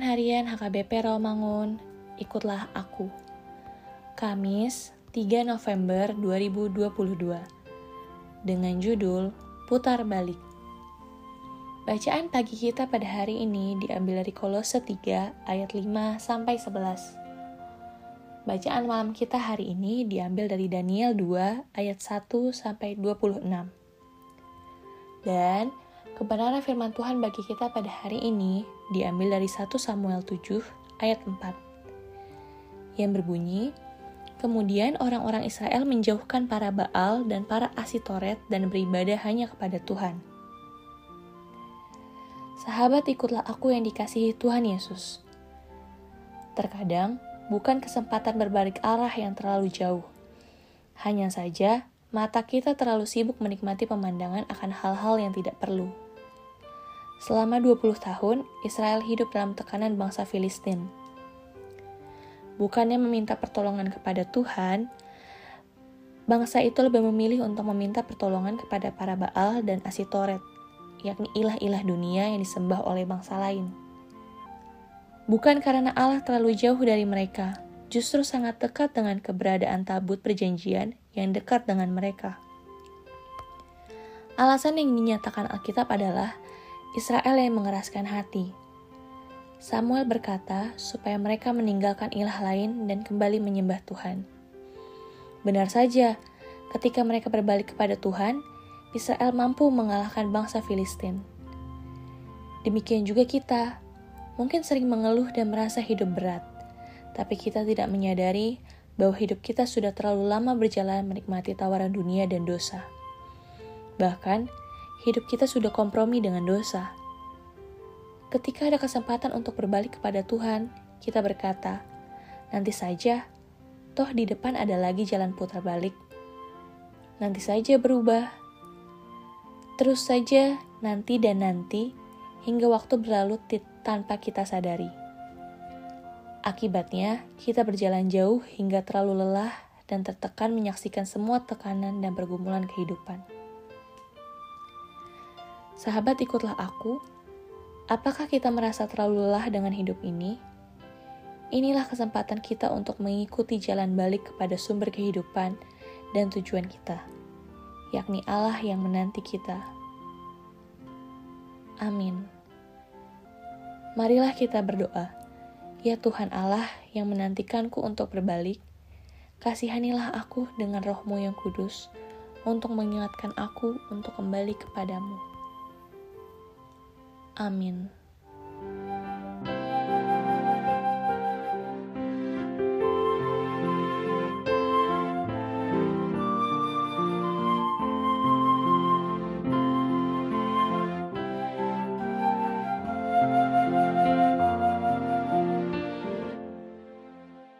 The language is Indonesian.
Renungan Harian HKBP Rawamangun, ikutlah aku. Kamis, 3 November 2022. Dengan judul Putar Balik. Bacaan pagi kita pada hari ini diambil dari Kolose 3 ayat 5 sampai 11. Bacaan malam kita hari ini diambil dari Daniel 2 ayat 1 sampai 26. Dan Kebenaran firman Tuhan bagi kita pada hari ini diambil dari 1 Samuel 7 ayat 4 yang berbunyi, Kemudian orang-orang Israel menjauhkan para Baal dan para Asitoret dan beribadah hanya kepada Tuhan. Sahabat ikutlah aku yang dikasihi Tuhan Yesus. Terkadang, bukan kesempatan berbalik arah yang terlalu jauh. Hanya saja, mata kita terlalu sibuk menikmati pemandangan akan hal-hal yang tidak perlu. Selama 20 tahun, Israel hidup dalam tekanan bangsa Filistin. Bukannya meminta pertolongan kepada Tuhan, bangsa itu lebih memilih untuk meminta pertolongan kepada para Baal dan Asitoret, yakni ilah-ilah dunia yang disembah oleh bangsa lain. Bukan karena Allah terlalu jauh dari mereka, justru sangat dekat dengan keberadaan tabut perjanjian yang dekat dengan mereka. Alasan yang dinyatakan Alkitab adalah Israel yang mengeraskan hati. Samuel berkata supaya mereka meninggalkan ilah lain dan kembali menyembah Tuhan. Benar saja, ketika mereka berbalik kepada Tuhan, Israel mampu mengalahkan bangsa Filistin. Demikian juga kita, mungkin sering mengeluh dan merasa hidup berat, tapi kita tidak menyadari bahwa hidup kita sudah terlalu lama berjalan menikmati tawaran dunia dan dosa. Bahkan, hidup kita sudah kompromi dengan dosa. Ketika ada kesempatan untuk berbalik kepada Tuhan, kita berkata, "Nanti saja, toh di depan ada lagi jalan putar balik. Nanti saja berubah." Terus saja nanti dan nanti hingga waktu berlalu tanpa kita sadari. Akibatnya, kita berjalan jauh hingga terlalu lelah dan tertekan menyaksikan semua tekanan dan pergumulan kehidupan. Sahabat, ikutlah aku. Apakah kita merasa terlalu lelah dengan hidup ini? Inilah kesempatan kita untuk mengikuti jalan balik kepada sumber kehidupan dan tujuan kita, yakni Allah yang menanti kita. Amin. Marilah kita berdoa. Ya Tuhan Allah yang menantikanku untuk berbalik, kasihanilah aku dengan rohmu yang kudus untuk mengingatkan aku untuk kembali kepadamu. Amin.